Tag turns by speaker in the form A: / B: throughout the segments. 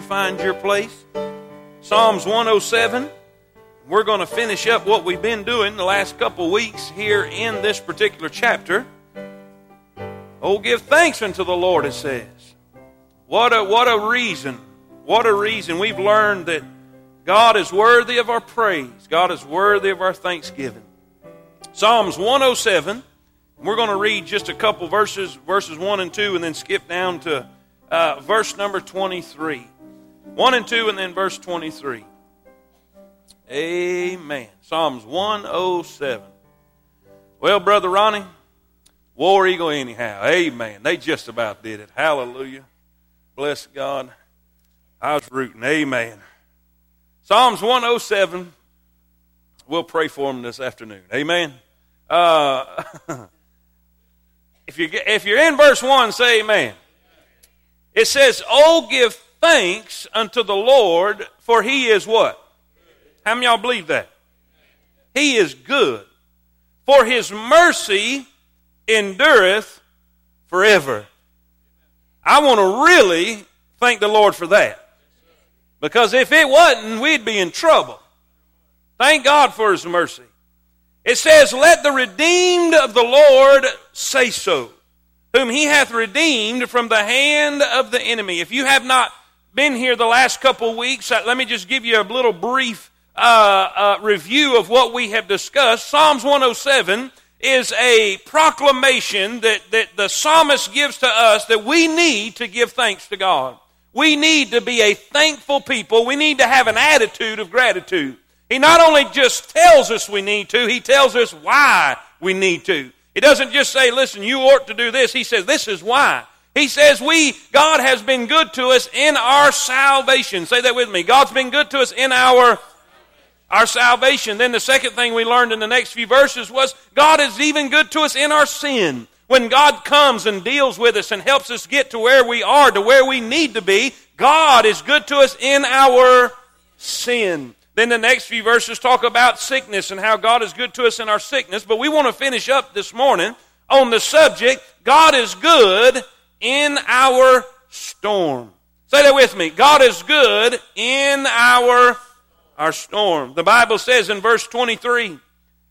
A: find your place. Psalms 107. We're going to finish up what we've been doing the last couple weeks here in this particular chapter. Oh, give thanks unto the Lord, it says. What a, what a reason. What a reason. We've learned that God is worthy of our praise, God is worthy of our thanksgiving. Psalms 107. We're going to read just a couple verses, verses 1 and 2, and then skip down to uh, verse number 23. 1 and 2, and then verse 23. Amen. Psalms 107. Well, Brother Ronnie, War Eagle anyhow. Amen. They just about did it. Hallelujah. Bless God. I was rooting. Amen. Psalms 107. We'll pray for them this afternoon. Amen. Uh, if, you, if you're in verse 1, say amen. It says, Oh, give thanks unto the Lord, for he is what? How many y'all believe that? He is good. For his mercy endureth forever. I want to really thank the Lord for that. Because if it wasn't, we'd be in trouble. Thank God for his mercy. It says, Let the redeemed of the Lord say so, whom he hath redeemed from the hand of the enemy. If you have not been here the last couple weeks, uh, let me just give you a little brief uh, uh, review of what we have discussed. Psalms 107 is a proclamation that, that the psalmist gives to us that we need to give thanks to God. We need to be a thankful people. We need to have an attitude of gratitude. He not only just tells us we need to, he tells us why we need to. He doesn't just say, listen, you ought to do this. He says, this is why. He says, we, God has been good to us in our salvation. Say that with me. God's been good to us in our, our salvation. Then the second thing we learned in the next few verses was God is even good to us in our sin. When God comes and deals with us and helps us get to where we are, to where we need to be, God is good to us in our sin. Then the next few verses talk about sickness and how God is good to us in our sickness. But we want to finish up this morning on the subject God is good in our storm. Say that with me. God is good in our, our storm. The Bible says in verse 23,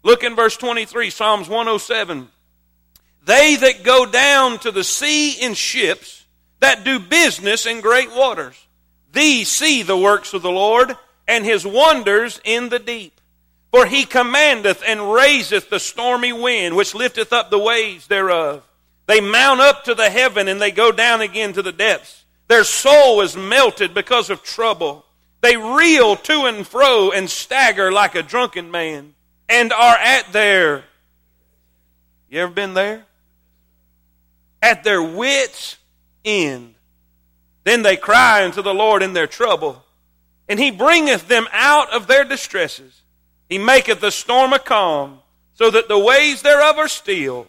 A: look in verse 23, Psalms 107. They that go down to the sea in ships, that do business in great waters, these see the works of the Lord and his wonders in the deep. For he commandeth and raiseth the stormy wind, which lifteth up the waves thereof. They mount up to the heaven and they go down again to the depths. Their soul is melted because of trouble. They reel to and fro and stagger like a drunken man and are at their. You ever been there? At their wits' end. Then they cry unto the Lord in their trouble and he bringeth them out of their distresses. He maketh the storm a calm, so that the waves thereof are still.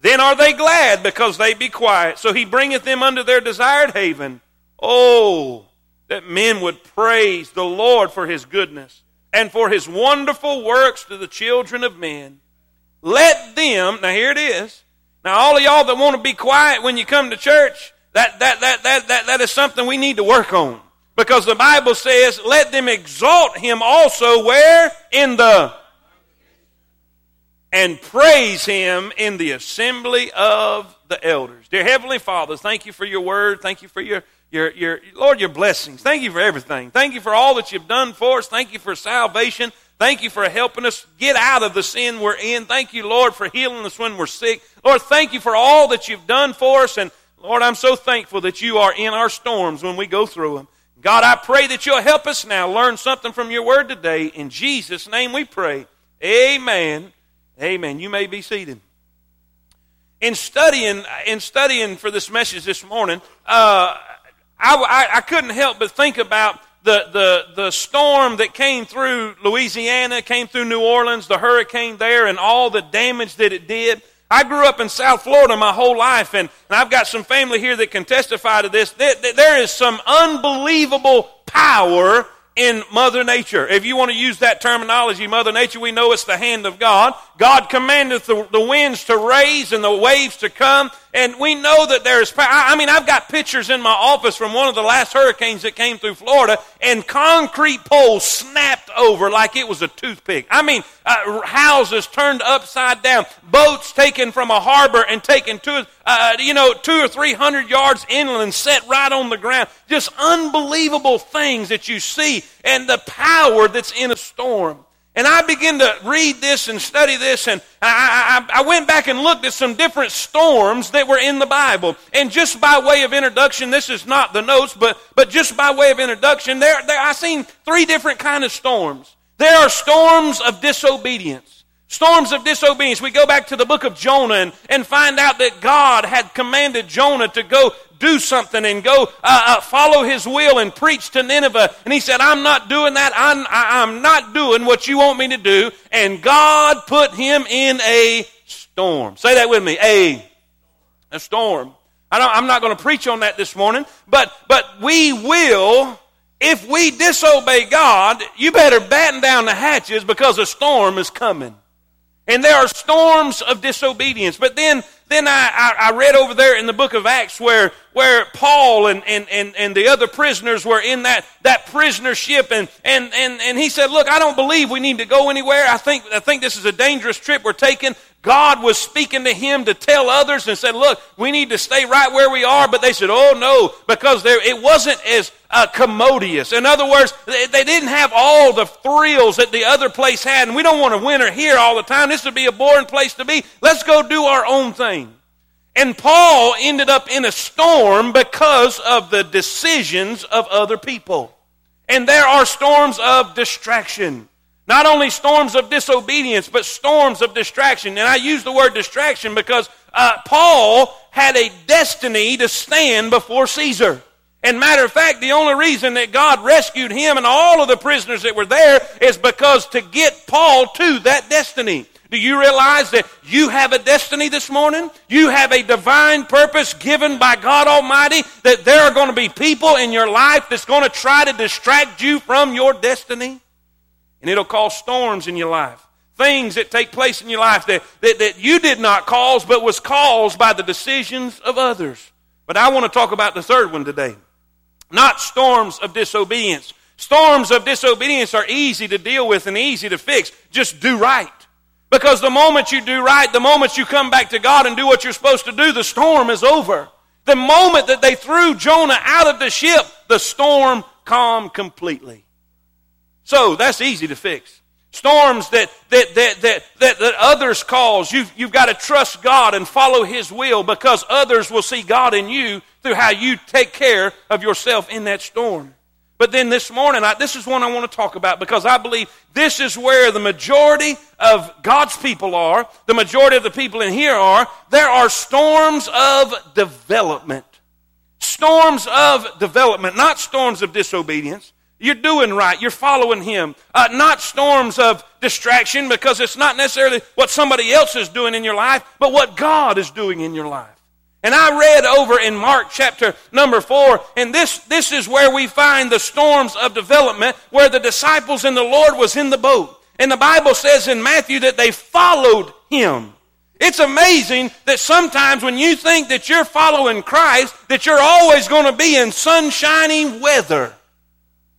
A: Then are they glad because they be quiet. So he bringeth them unto their desired haven. Oh, that men would praise the Lord for his goodness and for his wonderful works to the children of men. Let them, now here it is. Now all of y'all that want to be quiet when you come to church, that, that, that, that, that, that is something we need to work on. Because the Bible says, let them exalt him also where? In the and praise him in the assembly of the elders. Dear Heavenly Father, thank you for your word. Thank you for your, your, your, Lord, your blessings. Thank you for everything. Thank you for all that you've done for us. Thank you for salvation. Thank you for helping us get out of the sin we're in. Thank you, Lord, for healing us when we're sick. Lord, thank you for all that you've done for us. And Lord, I'm so thankful that you are in our storms when we go through them. God, I pray that you'll help us now learn something from your word today. In Jesus' name we pray. Amen. Amen. You may be seated. In studying, in studying for this message this morning, uh, I, I, I couldn't help but think about the, the, the storm that came through Louisiana, came through New Orleans, the hurricane there, and all the damage that it did. I grew up in South Florida my whole life, and, and I've got some family here that can testify to this. There, there is some unbelievable power in Mother Nature. If you want to use that terminology, Mother Nature, we know it's the hand of God. God commandeth the, the winds to raise and the waves to come. And we know that there's power. I mean, I've got pictures in my office from one of the last hurricanes that came through Florida, and concrete poles snapped over like it was a toothpick. I mean, uh, houses turned upside down, boats taken from a harbor and taken to, uh, you know, two or three hundred yards inland, set right on the ground. Just unbelievable things that you see, and the power that's in a storm. And I began to read this and study this, and I, I, I, went back and looked at some different storms that were in the Bible. And just by way of introduction, this is not the notes, but, but just by way of introduction, there, there I seen three different kind of storms. There are storms of disobedience. Storms of disobedience. We go back to the book of Jonah and, and find out that God had commanded Jonah to go do something and go uh, uh, follow his will and preach to Nineveh. And he said, I'm not doing that. I'm, I, I'm not doing what you want me to do. And God put him in a storm. Say that with me. A, a storm. I am not going to preach on that this morning, but, but we will, if we disobey God, you better batten down the hatches because a storm is coming. And there are storms of disobedience. But then then I, I, I, read over there in the book of Acts where, where Paul and, and, and, and the other prisoners were in that, that prisoner ship and, and, and, and he said, look, I don't believe we need to go anywhere. I think, I think this is a dangerous trip we're taking. God was speaking to him to tell others and said, look, we need to stay right where we are. But they said, oh no, because there, it wasn't as uh, commodious. In other words, they, they, didn't have all the thrills that the other place had. And we don't want to winter here all the time. This would be a boring place to be. Let's go do our own thing. And Paul ended up in a storm because of the decisions of other people. And there are storms of distraction. Not only storms of disobedience, but storms of distraction. And I use the word distraction because uh, Paul had a destiny to stand before Caesar. And matter of fact, the only reason that God rescued him and all of the prisoners that were there is because to get Paul to that destiny. Do you realize that you have a destiny this morning? You have a divine purpose given by God Almighty that there are going to be people in your life that's going to try to distract you from your destiny? And it'll cause storms in your life. Things that take place in your life that, that, that you did not cause, but was caused by the decisions of others. But I want to talk about the third one today. Not storms of disobedience. Storms of disobedience are easy to deal with and easy to fix. Just do right. Because the moment you do right, the moment you come back to God and do what you're supposed to do, the storm is over. The moment that they threw Jonah out of the ship, the storm calmed completely. So that's easy to fix. Storms that, that, that, that, that, that others cause, you've, you've got to trust God and follow His will because others will see God in you through how you take care of yourself in that storm. But then this morning, I, this is one I want to talk about because I believe this is where the majority of God's people are, the majority of the people in here are. There are storms of development. Storms of development, not storms of disobedience. You're doing right. You're following Him. Uh, not storms of distraction because it's not necessarily what somebody else is doing in your life, but what God is doing in your life. And I read over in Mark chapter number four, and this, this is where we find the storms of development where the disciples and the Lord was in the boat. And the Bible says in Matthew that they followed Him. It's amazing that sometimes when you think that you're following Christ, that you're always going to be in sunshiny weather.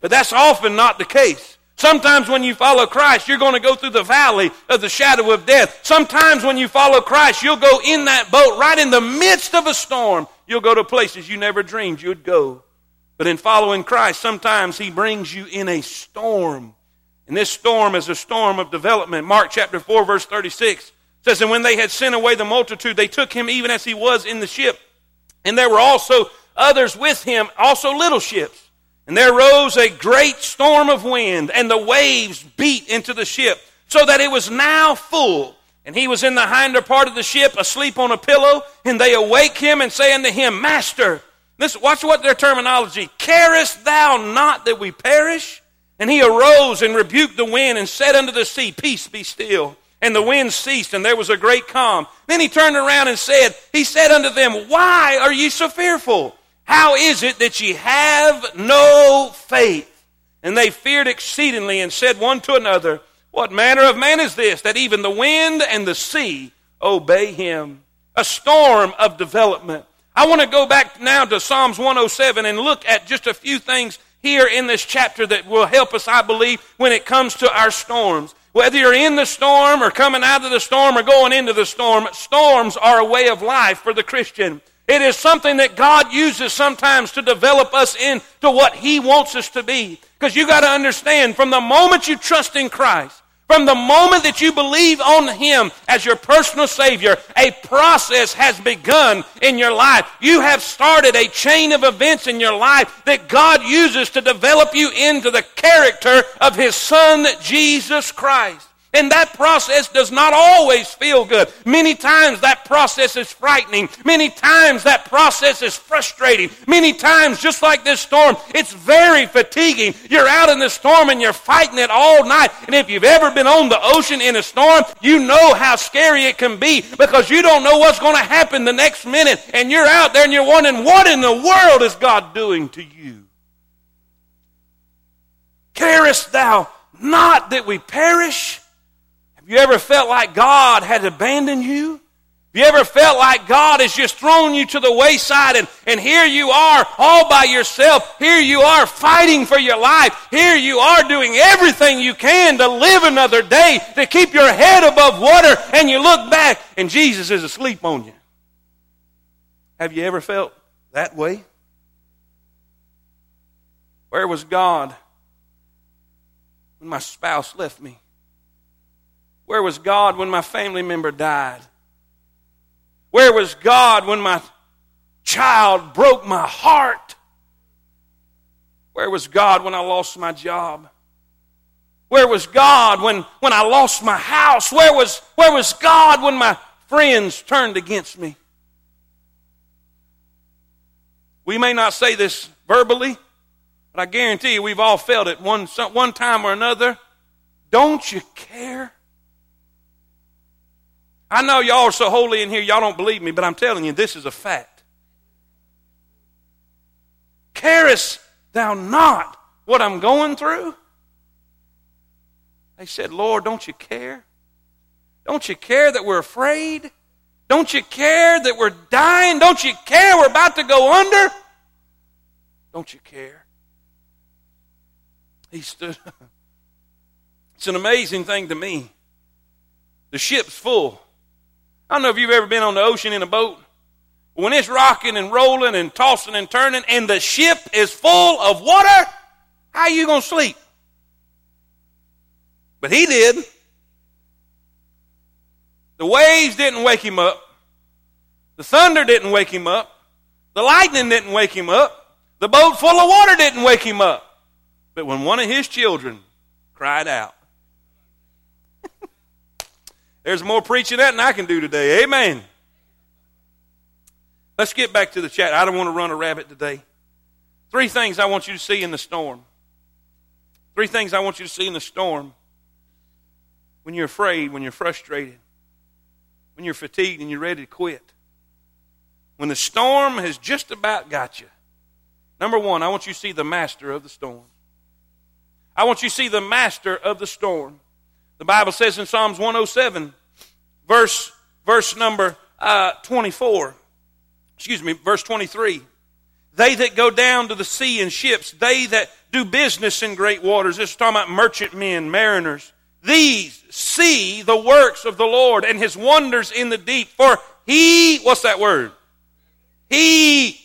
A: But that's often not the case. Sometimes when you follow Christ, you're going to go through the valley of the shadow of death. Sometimes when you follow Christ, you'll go in that boat right in the midst of a storm. You'll go to places you never dreamed you'd go. But in following Christ, sometimes He brings you in a storm. And this storm is a storm of development. Mark chapter 4, verse 36 says, And when they had sent away the multitude, they took him even as he was in the ship. And there were also others with him, also little ships. And there rose a great storm of wind, and the waves beat into the ship, so that it was now full. And he was in the hinder part of the ship, asleep on a pillow, and they awake him and say unto him, Master, this, watch what their terminology, carest thou not that we perish? And he arose and rebuked the wind and said unto the sea, Peace be still. And the wind ceased, and there was a great calm. Then he turned around and said, He said unto them, Why are ye so fearful? How is it that ye have no faith? And they feared exceedingly and said one to another, What manner of man is this, that even the wind and the sea obey him? a storm of development. I want to go back now to Psalms 107 and look at just a few things here in this chapter that will help us, I believe, when it comes to our storms. Whether you're in the storm or coming out of the storm or going into the storm, storms are a way of life for the Christian. It is something that God uses sometimes to develop us into what He wants us to be. Because you got to understand, from the moment you trust in Christ, from the moment that you believe on Him as your personal Savior, a process has begun in your life. You have started a chain of events in your life that God uses to develop you into the character of His Son, Jesus Christ. And that process does not always feel good. Many times that process is frightening. Many times that process is frustrating. Many times, just like this storm, it's very fatiguing. You're out in the storm and you're fighting it all night. And if you've ever been on the ocean in a storm, you know how scary it can be because you don't know what's going to happen the next minute. And you're out there and you're wondering, what in the world is God doing to you? Carest thou not that we perish? You ever felt like God had abandoned you? You ever felt like God has just thrown you to the wayside and, and here you are all by yourself. Here you are fighting for your life. Here you are doing everything you can to live another day, to keep your head above water, and you look back and Jesus is asleep on you. Have you ever felt that way? Where was God when my spouse left me? Where was God when my family member died? Where was God when my child broke my heart? Where was God when I lost my job? Where was God when, when I lost my house? Where was, where was God when my friends turned against me? We may not say this verbally, but I guarantee you we've all felt it one, one time or another. Don't you care I know y'all are so holy in here, y'all don't believe me, but I'm telling you, this is a fact. Carest thou not what I'm going through? They said, Lord, don't you care? Don't you care that we're afraid? Don't you care that we're dying? Don't you care we're about to go under? Don't you care? He stood. it's an amazing thing to me. The ship's full. I don't know if you've ever been on the ocean in a boat. When it's rocking and rolling and tossing and turning and the ship is full of water, how are you going to sleep? But he did. The waves didn't wake him up. The thunder didn't wake him up. The lightning didn't wake him up. The boat full of water didn't wake him up. But when one of his children cried out, there's more preaching that than I can do today. Amen. Let's get back to the chat. I don't want to run a rabbit today. Three things I want you to see in the storm. Three things I want you to see in the storm when you're afraid, when you're frustrated, when you're fatigued and you're ready to quit. When the storm has just about got you. Number one, I want you to see the master of the storm. I want you to see the master of the storm. The Bible says in Psalms 107, verse, verse number uh, 24, excuse me, verse 23. They that go down to the sea in ships, they that do business in great waters. This is talking about merchant men, mariners. These see the works of the Lord and his wonders in the deep. For he, what's that word? He,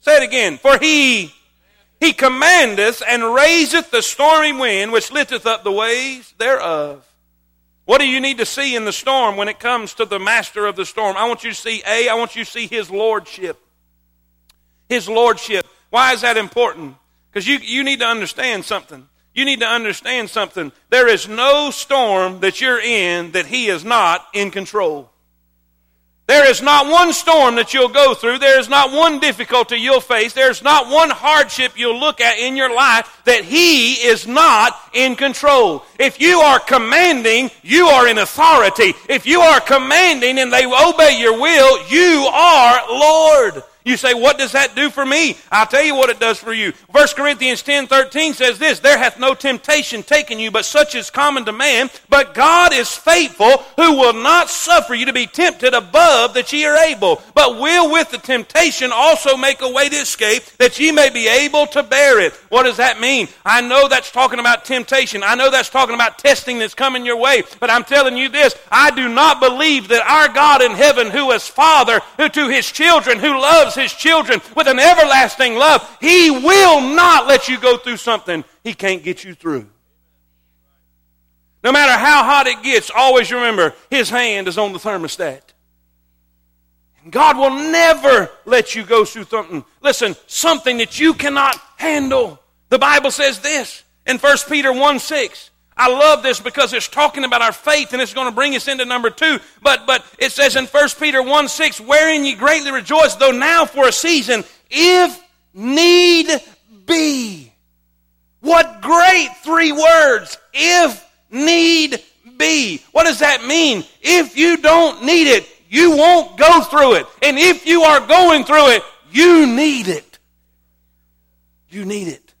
A: say it again. For he he commandeth and raiseth the stormy wind, which lifteth up the waves thereof. What do you need to see in the storm when it comes to the master of the storm? I want you to see A, I want you to see his lordship. His lordship. Why is that important? Because you, you need to understand something. You need to understand something. There is no storm that you're in that he is not in control. There is not one storm that you'll go through. There is not one difficulty you'll face. There's not one hardship you'll look at in your life that He is not in control. If you are commanding, you are in authority. If you are commanding and they obey your will, you are Lord. You say, what does that do for me? I'll tell you what it does for you. 1 Corinthians 10 13 says this, There hath no temptation taken you, but such is common to man. But God is faithful, who will not suffer you to be tempted above that ye are able, but will with the temptation also make a way to escape, that ye may be able to bear it. What does that mean? I know that's talking about temptation. I know that's talking about testing that's coming your way. But I'm telling you this, I do not believe that our God in heaven, who is Father, who to his children, who loves his children with an everlasting love, he will not let you go through something he can't get you through. No matter how hot it gets, always remember his hand is on the thermostat. God will never let you go through something. Listen, something that you cannot handle. The Bible says this in 1 Peter 1 6. I love this because it's talking about our faith and it's going to bring us into number two. But, but it says in 1 Peter 1 6, wherein ye greatly rejoice, though now for a season, if need be. What great three words. If need be. What does that mean? If you don't need it, you won't go through it. And if you are going through it, you need it. You need it.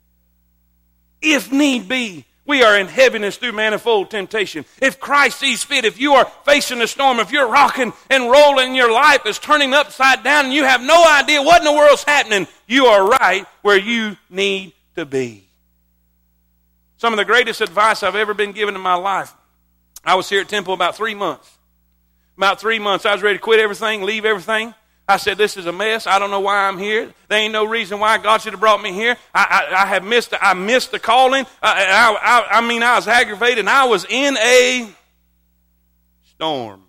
A: If need be. We are in heaviness through manifold temptation. If Christ sees fit, if you are facing a storm, if you're rocking and rolling, your life is turning upside down and you have no idea what in the world's happening, you are right where you need to be. Some of the greatest advice I've ever been given in my life. I was here at Temple about three months. About three months, I was ready to quit everything, leave everything. I said, This is a mess. I don't know why I'm here. There ain't no reason why God should have brought me here. I, I, I have missed, I missed the calling. I, I, I mean, I was aggravated and I was in a storm.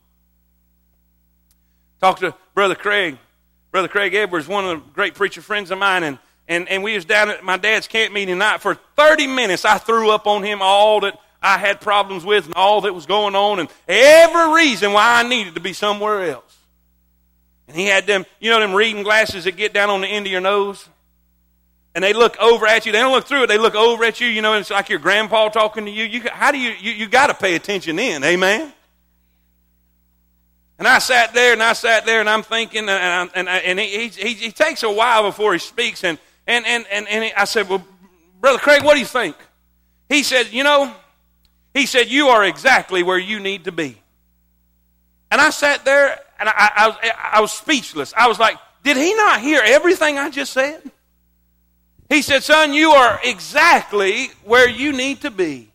A: Talked to Brother Craig. Brother Craig Edwards, one of the great preacher friends of mine, and, and, and we was down at my dad's camp meeting night. For 30 minutes, I threw up on him all that I had problems with and all that was going on and every reason why I needed to be somewhere else. And he had them, you know, them reading glasses that get down on the end of your nose? And they look over at you. They don't look through it. They look over at you. You know, it's like your grandpa talking to you. you how do you, you, you got to pay attention in. Amen? And I sat there and I sat there and I'm thinking, and, I, and, I, and he, he, he, takes a while before he speaks. And, and, and, and, and I said, Well, Brother Craig, what do you think? He said, You know, he said, You are exactly where you need to be. And I sat there and I, I, was, I was speechless. I was like, did he not hear everything I just said? He said, Son, you are exactly where you need to be.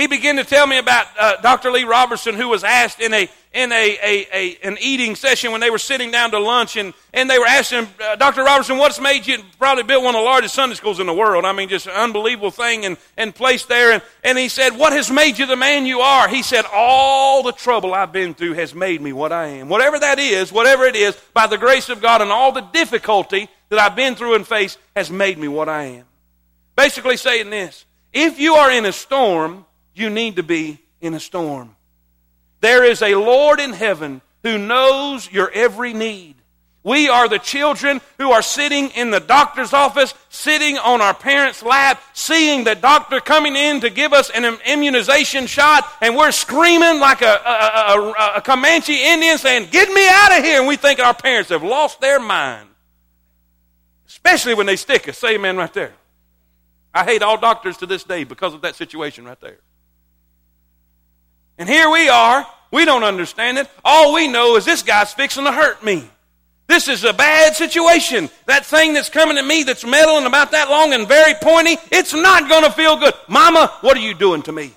A: He began to tell me about uh, Dr. Lee Roberson, who was asked in a in a, a, a, an eating session when they were sitting down to lunch, and, and they were asking uh, Dr. Roberson, "What's made you probably built one of the largest Sunday schools in the world?" I mean, just an unbelievable thing and and placed there. And and he said, "What has made you the man you are?" He said, "All the trouble I've been through has made me what I am. Whatever that is, whatever it is, by the grace of God, and all the difficulty that I've been through and faced has made me what I am." Basically, saying this: If you are in a storm you need to be in a storm. There is a Lord in heaven who knows your every need. We are the children who are sitting in the doctor's office, sitting on our parents' lap, seeing the doctor coming in to give us an immunization shot, and we're screaming like a, a, a, a Comanche Indian saying, Get me out of here! And we think our parents have lost their mind. Especially when they stick us. Say amen right there. I hate all doctors to this day because of that situation right there. And here we are. We don't understand it. All we know is this guy's fixing to hurt me. This is a bad situation. That thing that's coming at me that's metal and about that long and very pointy, it's not going to feel good. Mama, what are you doing to me?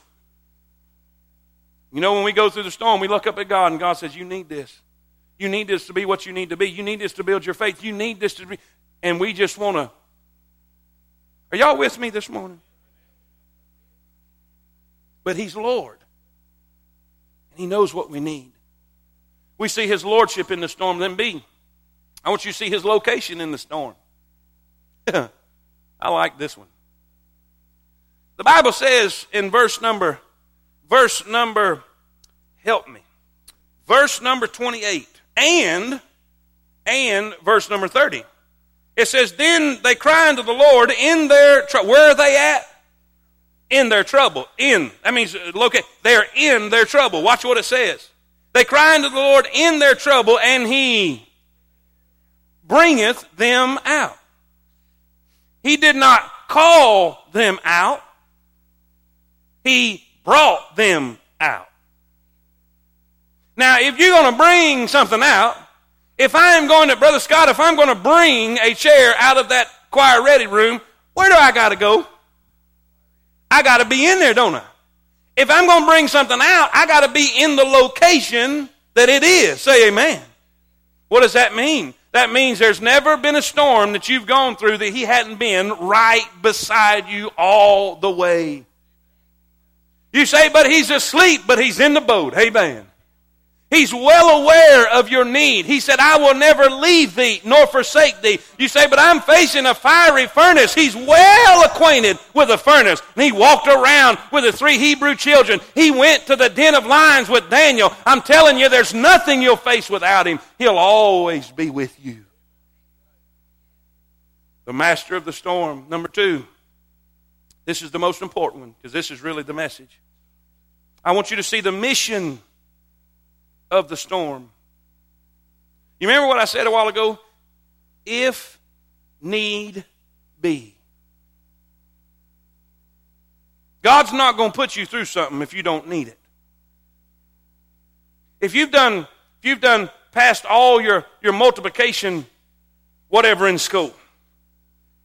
A: You know, when we go through the storm, we look up at God and God says, You need this. You need this to be what you need to be. You need this to build your faith. You need this to be. And we just want to. Are y'all with me this morning? But He's Lord. And He knows what we need. We see His lordship in the storm. Then B, I want you to see His location in the storm. I like this one. The Bible says in verse number, verse number, help me, verse number 28, and, and verse number 30. It says, Then they cry unto the Lord in their trouble. Where are they at? In their trouble. In. That means, uh, look at, they're in their trouble. Watch what it says. They cry unto the Lord in their trouble, and He. bringeth them out. He did not call them out. He brought them out. Now, if you're going to bring something out, if I am going to, Brother Scott, if I'm going to bring a chair out of that choir ready room, where do I got to go? I got to be in there, don't I? If I'm going to bring something out, I got to be in the location that it is. Say amen. What does that mean? That means there's never been a storm that you've gone through that he hadn't been right beside you all the way. You say, but he's asleep, but he's in the boat. Amen. He's well aware of your need. He said, I will never leave thee nor forsake thee. You say, but I'm facing a fiery furnace. He's well acquainted with the furnace. And he walked around with the three Hebrew children. He went to the den of lions with Daniel. I'm telling you, there's nothing you'll face without him. He'll always be with you. The master of the storm. Number two. This is the most important one because this is really the message. I want you to see the mission of the storm. You remember what I said a while ago? If need be. God's not going to put you through something if you don't need it. If you've done, if you've done past all your, your multiplication, whatever in school,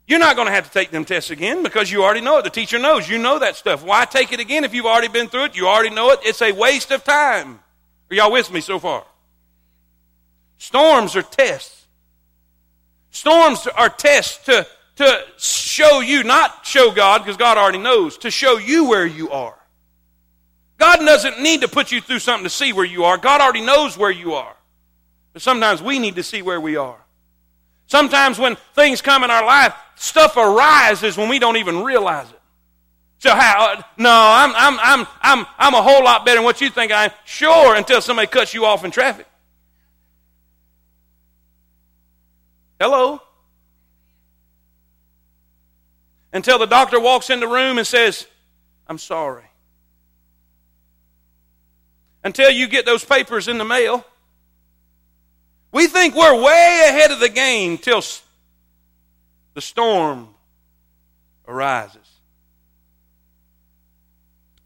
A: you're not going to have to take them tests again because you already know it. The teacher knows. You know that stuff. Why take it again if you've already been through it? You already know it. It's a waste of time. Are y'all with me so far? Storms are tests. Storms are tests to, to show you, not show God, because God already knows, to show you where you are. God doesn't need to put you through something to see where you are. God already knows where you are. But sometimes we need to see where we are. Sometimes when things come in our life, stuff arises when we don't even realize it. So how? No, I'm, I'm, I'm, I'm, I'm a whole lot better than what you think I am. Sure, until somebody cuts you off in traffic. Hello? Until the doctor walks in the room and says, I'm sorry. Until you get those papers in the mail. We think we're way ahead of the game till the storm arises.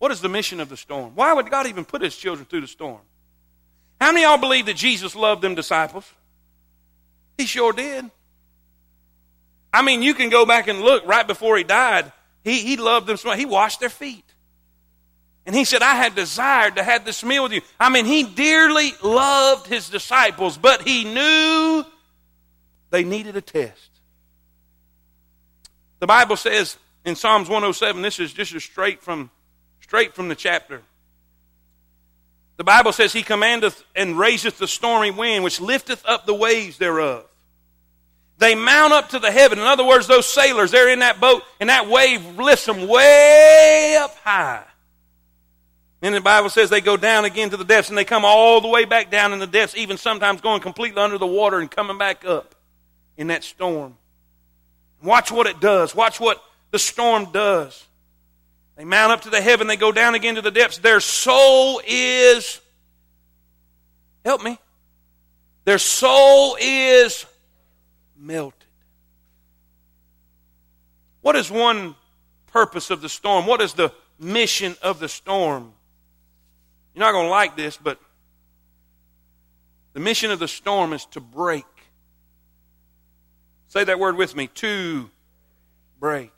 A: What is the mission of the storm? Why would God even put his children through the storm? How many of y'all believe that Jesus loved them disciples? He sure did. I mean, you can go back and look right before he died. He, he loved them so much. He washed their feet. And he said, I had desired to have this meal with you. I mean, he dearly loved his disciples, but he knew they needed a test. The Bible says in Psalms 107, this is just straight from straight from the chapter. The Bible says, He commandeth and raiseth the stormy wind, which lifteth up the waves thereof. They mount up to the heaven. In other words, those sailors, they're in that boat, and that wave lifts them way up high. And the Bible says they go down again to the depths, and they come all the way back down in the depths, even sometimes going completely under the water and coming back up in that storm. Watch what it does. Watch what the storm does. They mount up to the heaven, they go down again to the depths. Their soul is, help me, their soul is melted. What is one purpose of the storm? What is the mission of the storm? You're not going to like this, but the mission of the storm is to break. Say that word with me to break.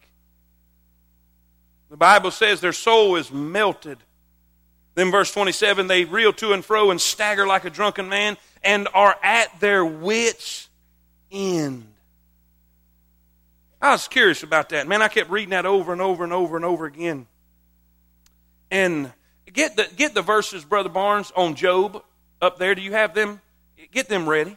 A: The Bible says their soul is melted. Then, verse 27 they reel to and fro and stagger like a drunken man and are at their wits' end. I was curious about that. Man, I kept reading that over and over and over and over again. And get the, get the verses, Brother Barnes, on Job up there. Do you have them? Get them ready.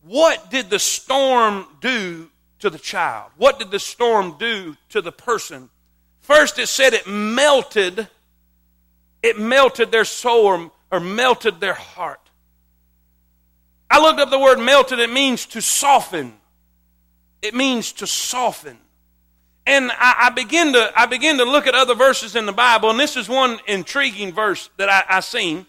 A: What did the storm do to the child? What did the storm do to the person? First, it said it melted, it melted their soul or, or melted their heart. I looked up the word melted, it means to soften. It means to soften. And I, I, begin to I begin to look at other verses in the Bible, and this is one intriguing verse that I, I seen.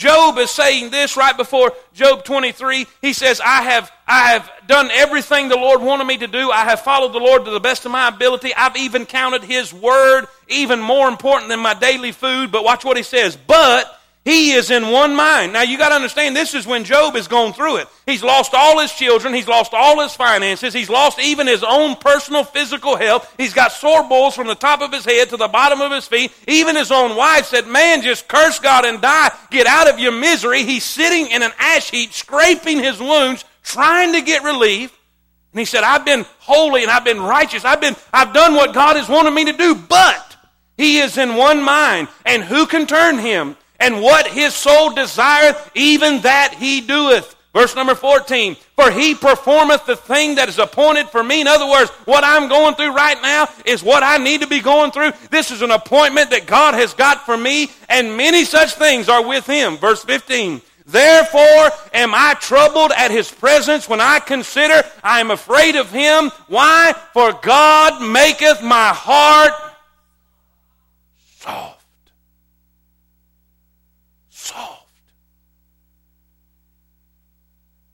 A: Job is saying this right before Job 23. He says, I have, I have done everything the Lord wanted me to do. I have followed the Lord to the best of my ability. I've even counted His word even more important than my daily food. But watch what he says. But he is in one mind. Now you got to understand this is when Job has gone through it. He's lost all his children, he's lost all his finances, he's lost even his own personal physical health. He's got sore boils from the top of his head to the bottom of his feet. Even his own wife said, "Man, just curse God and die. Get out of your misery." He's sitting in an ash heap scraping his wounds trying to get relief. And he said, "I've been holy and I've been righteous. I've been I've done what God has wanted me to do, but he is in one mind, and who can turn him? And what his soul desireth, even that he doeth. Verse number 14, for he performeth the thing that is appointed for me. In other words, what I'm going through right now is what I need to be going through. This is an appointment that God has got for me, and many such things are with him. Verse 15, Therefore am I troubled at his presence when I consider I am afraid of him. Why? For God maketh my heart soft.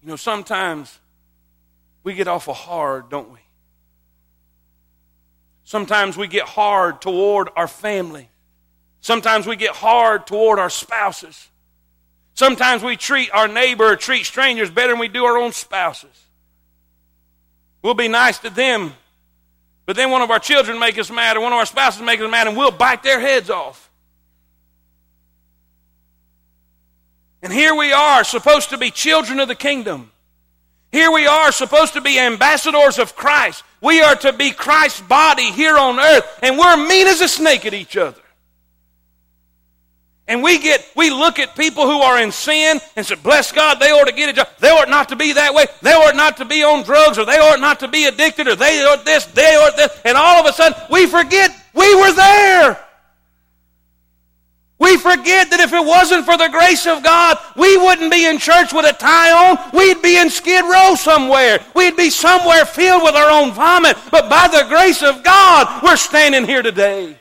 A: You know, sometimes we get awful hard, don't we? Sometimes we get hard toward our family. Sometimes we get hard toward our spouses. Sometimes we treat our neighbor or treat strangers better than we do our own spouses. We'll be nice to them, but then one of our children make us mad or one of our spouses make us mad and we'll bite their heads off. And here we are, supposed to be children of the kingdom. Here we are, supposed to be ambassadors of Christ. We are to be Christ's body here on earth, and we're mean as a snake at each other. And we get, we look at people who are in sin and say, bless God, they ought to get a job. They ought not to be that way. They ought not to be on drugs, or they ought not to be addicted, or they ought this, they ought this. And all of a sudden, we forget we were there. We forget that if it wasn't for the grace of God, we wouldn't be in church with a tie on. We'd be in Skid Row somewhere. We'd be somewhere filled with our own vomit. But by the grace of God, we're standing here today.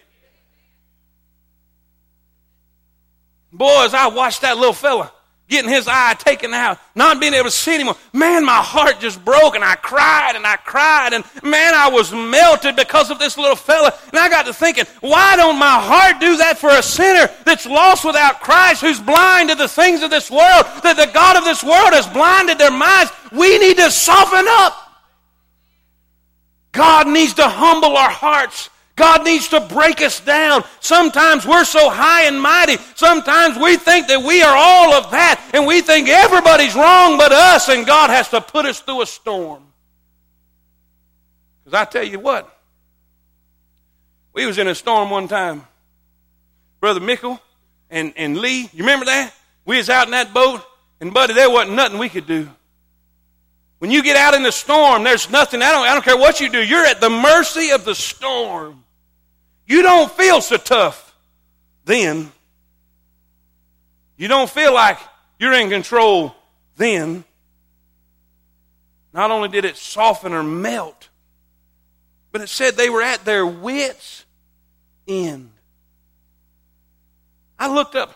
A: Boys, I watched that little fella getting his eye taken out, not being able to see anymore. Man, my heart just broke and I cried and I cried and man, I was melted because of this little fella. And I got to thinking, why don't my heart do that for a sinner that's lost without Christ, who's blind to the things of this world, that the God of this world has blinded their minds? We need to soften up. God needs to humble our hearts God needs to break us down. Sometimes we're so high and mighty. Sometimes we think that we are all of that and we think everybody's wrong but us and God has to put us through a storm. Because I tell you what, we was in a storm one time. Brother Mickle and, and Lee, you remember that? We was out in that boat and buddy, there wasn't nothing we could do. When you get out in the storm, there's nothing, I don't, I don't care what you do, you're at the mercy of the storm. You don't feel so tough then. You don't feel like you're in control then. Not only did it soften or melt, but it said they were at their wits' end. I looked up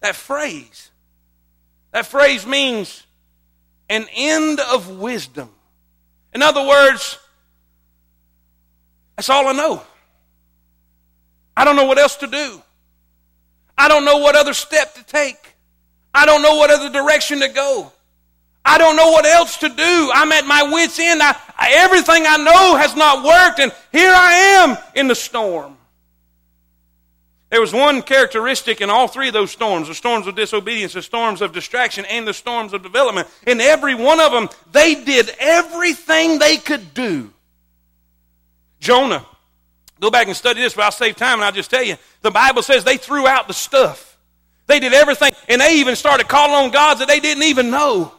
A: that phrase. That phrase means an end of wisdom. In other words, that's all I know. I don't know what else to do. I don't know what other step to take. I don't know what other direction to go. I don't know what else to do. I'm at my wits' end. I, I, everything I know has not worked, and here I am in the storm. There was one characteristic in all three of those storms the storms of disobedience, the storms of distraction, and the storms of development. In every one of them, they did everything they could do. Jonah Go back and study this, but I'll save time and I'll just tell you. The Bible says they threw out the stuff. They did everything, and they even started calling on gods that they didn't even know.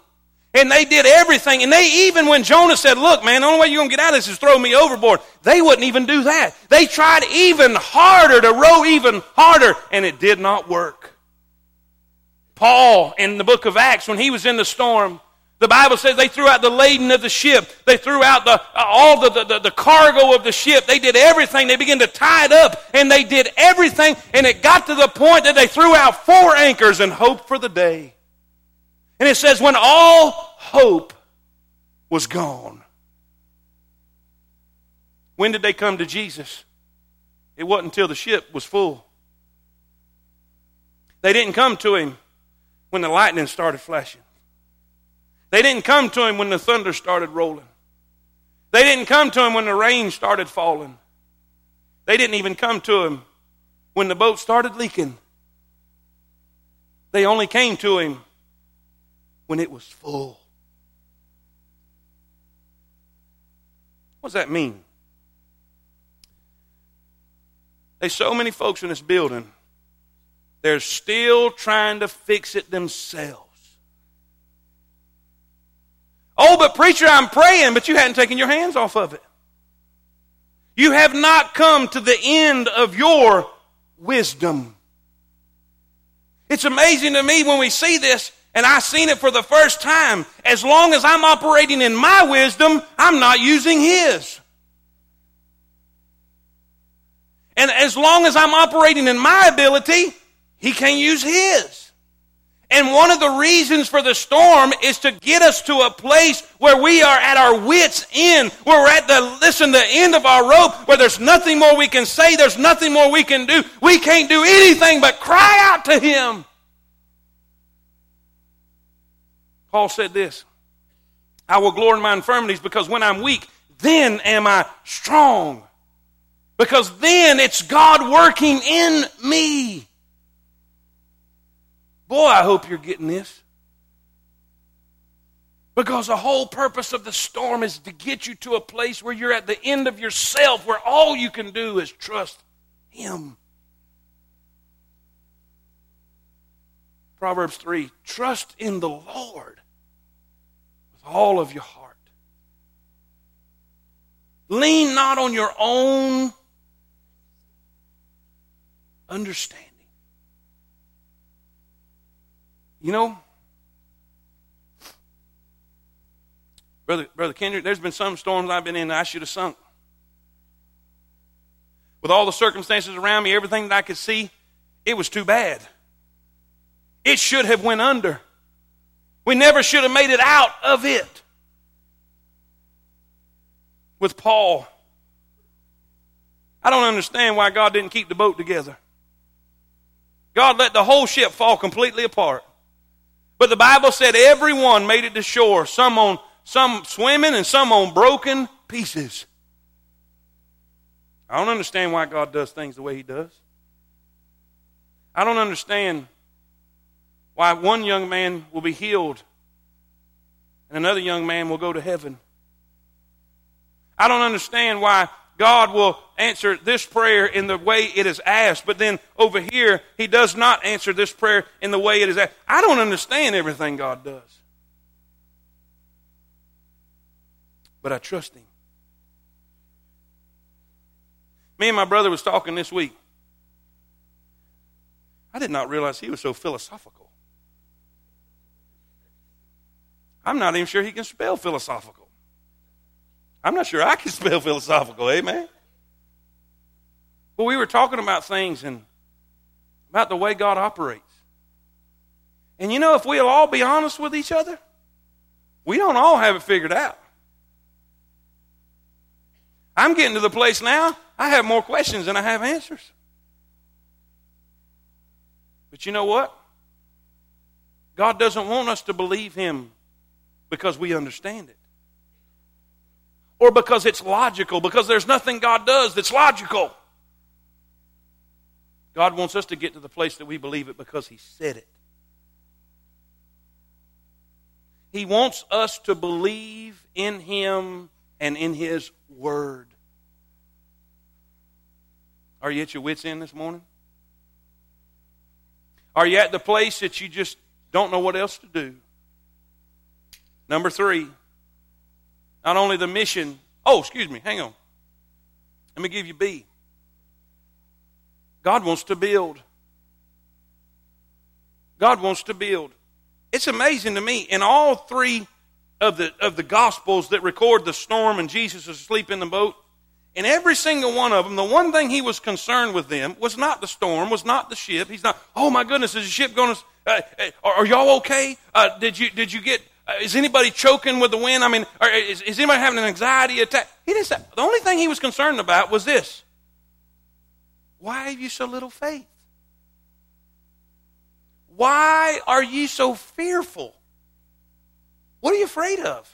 A: And they did everything. And they even, when Jonah said, Look, man, the only way you're going to get out of this is throw me overboard, they wouldn't even do that. They tried even harder to row even harder, and it did not work. Paul, in the book of Acts, when he was in the storm, The Bible says they threw out the laden of the ship. They threw out the, uh, all the, the, the, cargo of the ship. They did everything. They began to tie it up and they did everything. And it got to the point that they threw out four anchors and hoped for the day. And it says, when all hope was gone. When did they come to Jesus? It wasn't until the ship was full. They didn't come to him when the lightning started flashing. They didn't come to him when the thunder started rolling. They didn't come to him when the rain started falling. They didn't even come to him when the boat started leaking. They only came to him when it was full. What does that mean? There's so many folks in this building, they're still trying to fix it themselves. Oh, but preacher, I'm praying, but you hadn't taken your hands off of it. You have not come to the end of your wisdom. It's amazing to me when we see this, and I seen it for the first time. As long as I'm operating in my wisdom, I'm not using His. And as long as I'm operating in my ability, He can't use His. And one of the reasons for the storm is to get us to a place where we are at our wits' end, where we're at the, listen, the end of our rope, where there's nothing more we can say, there's nothing more we can do. We can't do anything but cry out to Him. Paul said this I will glory in my infirmities because when I'm weak, then am I strong. Because then it's God working in me. Boy, I hope you're getting this. Because the whole purpose of the storm is to get you to a place where you're at the end of yourself, where all you can do is trust Him. Proverbs 3 Trust in the Lord with all of your heart. Lean not on your own understanding. You know, Brother, Brother Kendrick, there's been some storms I've been in that I should have sunk. With all the circumstances around me, everything that I could see, it was too bad. It should have went under. We never should have made it out of it. With Paul, I don't understand why God didn't keep the boat together. God let the whole ship fall completely apart. But the Bible said everyone made it to shore, some on some swimming and some on broken pieces. I don't understand why God does things the way He does. I don't understand why one young man will be healed and another young man will go to heaven. I don't understand why God will answer this prayer in the way it is asked, but then over here, He does not answer this prayer in the way it is asked. I don't understand everything God does. But I trust Him. Me and my brother was talking this week. I did not realize he was so philosophical. I'm not even sure he can spell philosophical. I'm not sure I can spell philosophical, amen. But we were talking about things and about the way God operates. And you know, if we'll all be honest with each other, we don't all have it figured out. I'm getting to the place now, I have more questions than I have answers. But you know what? God doesn't want us to believe Him because we understand it or because it's logical, because there's nothing God does that's logical. God wants us to get to the place that we believe it because He said it. He wants us to believe in Him and in His Word. Are you at your wits' end this morning? Are you at the place that you just don't know what else to do? Number three, not only the mission, oh, excuse me, hang on. Let me give you B. God wants to build. God wants to build. It's amazing to me. In all three of the, of the Gospels that record the storm and Jesus is asleep in the boat. And every single one of them, the one thing he was concerned with them was not the storm, was not the ship. He's not, oh my goodness, is the ship going to, uh, uh, are, are, y'all okay? Uh, did you, did you get, uh, is anybody choking with the wind? I mean, is, is anybody having an anxiety attack? He didn't say, the only thing he was concerned about was this. Why have you so little faith? Why are you so fearful? What are you afraid of?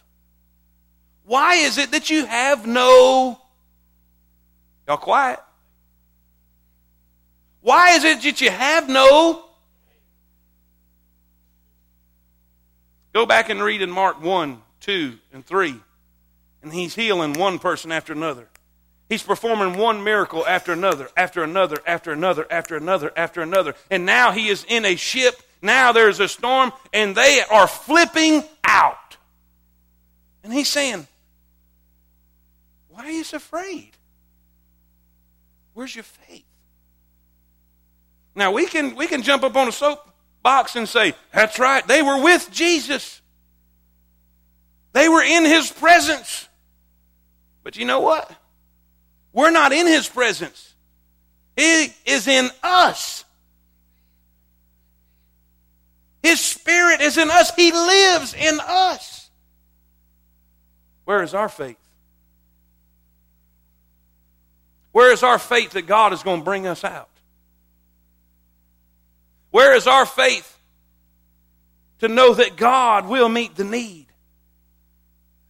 A: Why is it that you have no. Y'all quiet. Why is it that you have no. Go back and read in Mark 1, 2, and 3. And he's healing one person after another. He's performing one miracle after another, after another, after another, after another, after another. And now he is in a ship. Now there's a storm, and they are flipping out. And he's saying, Why are you so afraid? Where's your faith? Now we can we can jump up on a soapbox and say, That's right, they were with Jesus. They were in his presence. But you know what? We're not in his presence. He is in us. His spirit is in us. He lives in us. Where is our faith? Where is our faith that God is going to bring us out? Where is our faith to know that God will meet the need?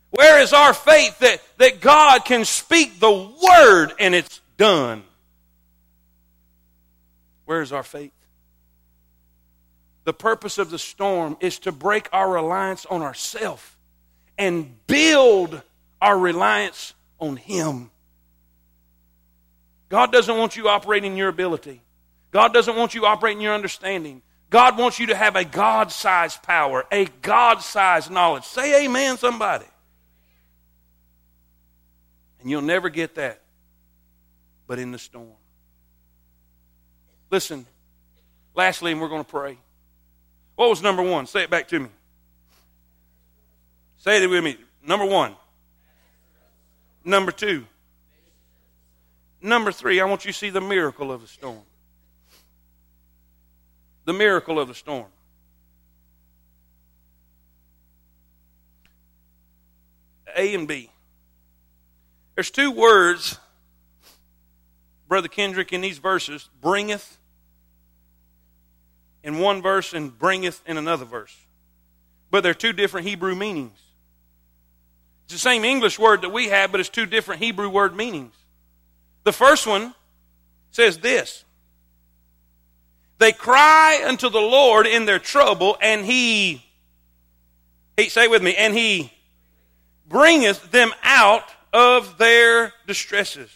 A: Where is our faith that, that God can speak the word and it's done? Where is our faith? The purpose of the storm is to break our reliance on ourselves and build our reliance on Him. God doesn't want you operating your ability. God doesn't want you operating your understanding. God wants you to have a God sized power, a God sized knowledge. Say amen, somebody. And you'll never get that but in the storm. Listen, lastly, and we're going to pray. What was number one? Say it back to me. Say it with me. Number one. Number two. Number three, I want you to see the miracle of the storm. The miracle of the storm. A and B. There's two words, Brother Kendrick, in these verses bringeth in one verse and bringeth in another verse. But they're two different Hebrew meanings. It's the same English word that we have, but it's two different Hebrew word meanings. The first one says this They cry unto the Lord in their trouble, and He, he say with me, and He bringeth them out of their distresses.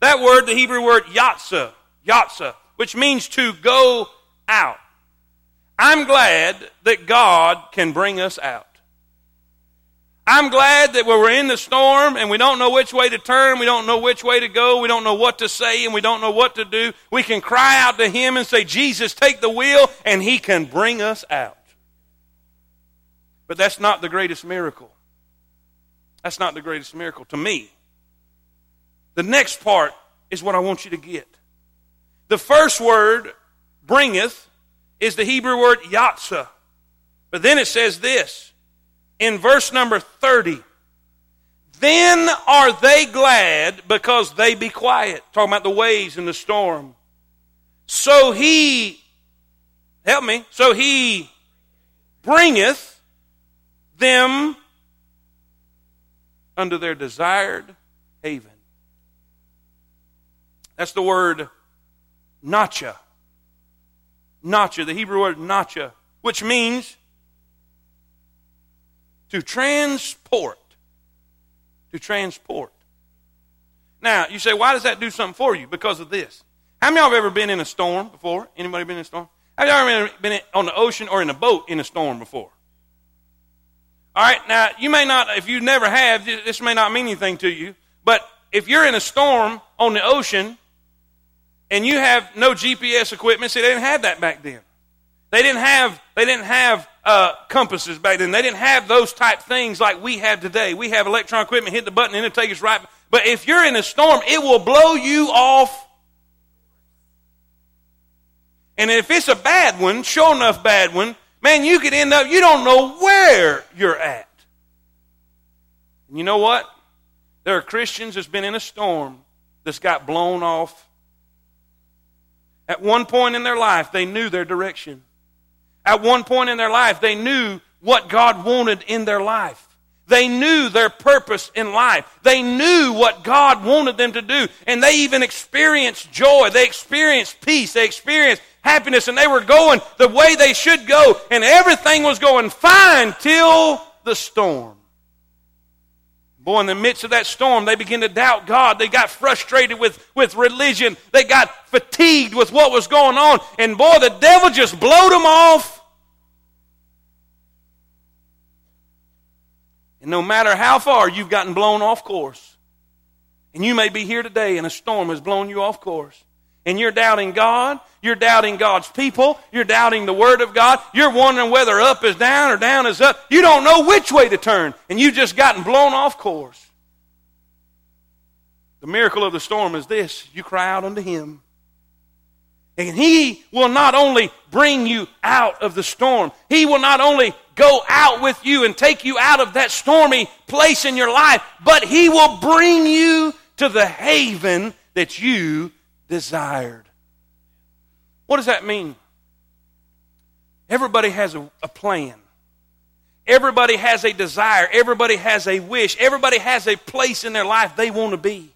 A: That word, the Hebrew word yatsa, yatsa, which means to go out. I'm glad that God can bring us out. I'm glad that we're in the storm and we don't know which way to turn, we don't know which way to go, we don't know what to say, and we don't know what to do, we can cry out to Him and say, Jesus, take the wheel, and He can bring us out. But that's not the greatest miracle. That's not the greatest miracle to me. The next part is what I want you to get. The first word, bringeth, is the Hebrew word yatsa. But then it says this in verse number 30. Then are they glad because they be quiet. Talking about the waves and the storm. So he, help me, so he bringeth them unto their desired haven. That's the word nacha. Nacha, the Hebrew word nacha, which means to transport. To transport. Now, you say, why does that do something for you? Because of this. How many of you have ever been in a storm before? Anybody been in a storm? Have y'all ever been on the ocean or in a boat in a storm before? All right, now, you may not, if you never have, this may not mean anything to you, but if you're in a storm on the ocean and you have no GPS equipment, see, they didn't have that back then. They didn't have, they didn't have uh, compasses back then. They didn't have those type things like we have today. We have electronic equipment, hit the button, and it'll take us right. But if you're in a storm, it will blow you off. And if it's a bad one, sure enough bad one, man, you could end up, you don't know where you're at. And you know what? There are Christians that's been in a storm that's got blown off. At one point in their life, they knew their direction. At one point in their life, they knew what God wanted in their life. They knew their purpose in life. They knew what God wanted them to do. And they even experienced joy. They experienced peace. They experienced happiness. And they were going the way they should go. And everything was going fine till the storm. Boy, in the midst of that storm, they began to doubt God. They got frustrated with, with religion. They got fatigued with what was going on. And boy, the devil just blowed them off. And no matter how far you've gotten blown off course, and you may be here today and a storm has blown you off course, and you're doubting God, you're doubting God's people, you're doubting the Word of God, you're wondering whether up is down or down is up, you don't know which way to turn, and you've just gotten blown off course. The miracle of the storm is this you cry out unto Him. And He will not only bring you out of the storm, He will not only go out with you and take you out of that stormy place in your life, but He will bring you to the haven that you desired. What does that mean? Everybody has a, a, plan. Everybody has a desire. Everybody has a wish. Everybody has a place in their life they want to be.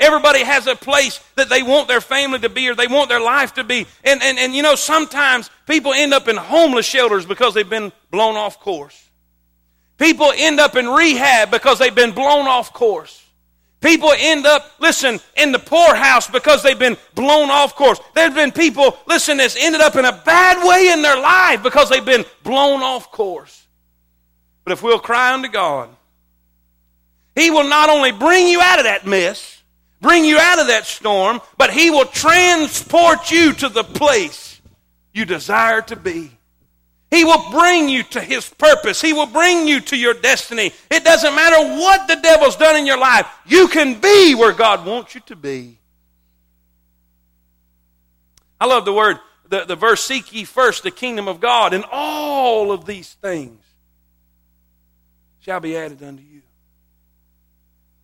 A: Everybody has a place that they want their family to be or they want their life to be. And, and, and you know, sometimes people end up in homeless shelters because they've been blown off course. People end up in rehab because they've been blown off course. People end up, listen, in the poorhouse because they've been blown off course. There's been people, listen, that's ended up in a bad way in their life because they've been blown off course. But if we'll cry unto God, He will not only bring you out of that mess, bring you out of that storm, but He will transport you to the place you desire to be. He will bring you to His purpose. He will bring you to your destiny. It doesn't matter what the devil's done in your life. You can be where God wants you to be. I love the word, the, the verse, seek ye first the kingdom of God, and all of these things shall be added unto you.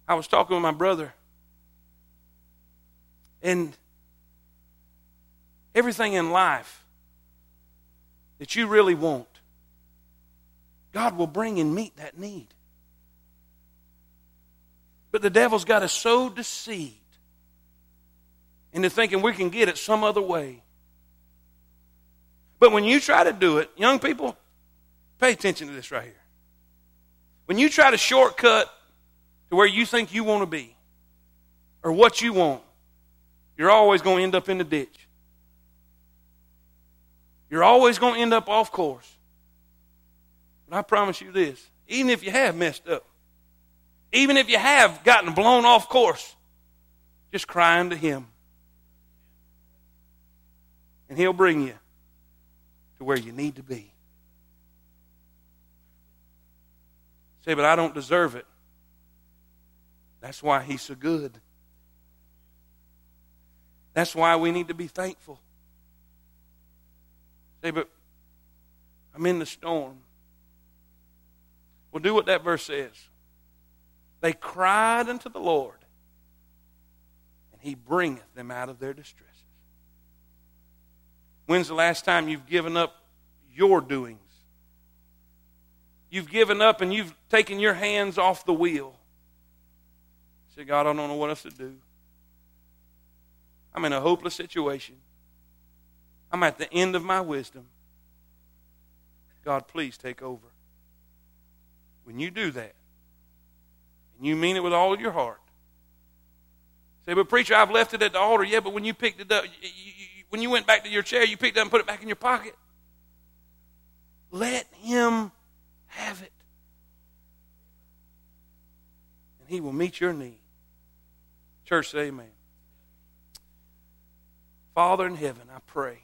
A: I was talking with my brother, and everything in life that you really want, God will bring and meet that need. But the devil's got us so deceived into thinking we can get it some other way. But when you try to do it, young people, pay attention to this right here. When you try to shortcut to where you think you want to be or what you want, you're always going to end up in the ditch. You're always going to end up off course. But I promise you this even if you have messed up, even if you have gotten blown off course, just cry to Him. And He'll bring you to where you need to be. Say, but I don't deserve it. That's why He's so good. That's why we need to be thankful. Say, but I'm in the storm. Well, do what that verse says. They cried unto the Lord, and he bringeth them out of their distresses. When's the last time you've given up your doings? You've given up and you've taken your hands off the wheel. Say, God, I don't know what else to do. I'm in a hopeless situation. I'm at the end of my wisdom. God, please take over. When you do that, and you mean it with all of your heart, say, but preacher, I've left it at the altar. Yeah, but when you picked it up, you, you, when you went back to your chair, you picked it up and put it back in your pocket. Let him have it. And he will meet your need. Church, say amen. Father in heaven, I pray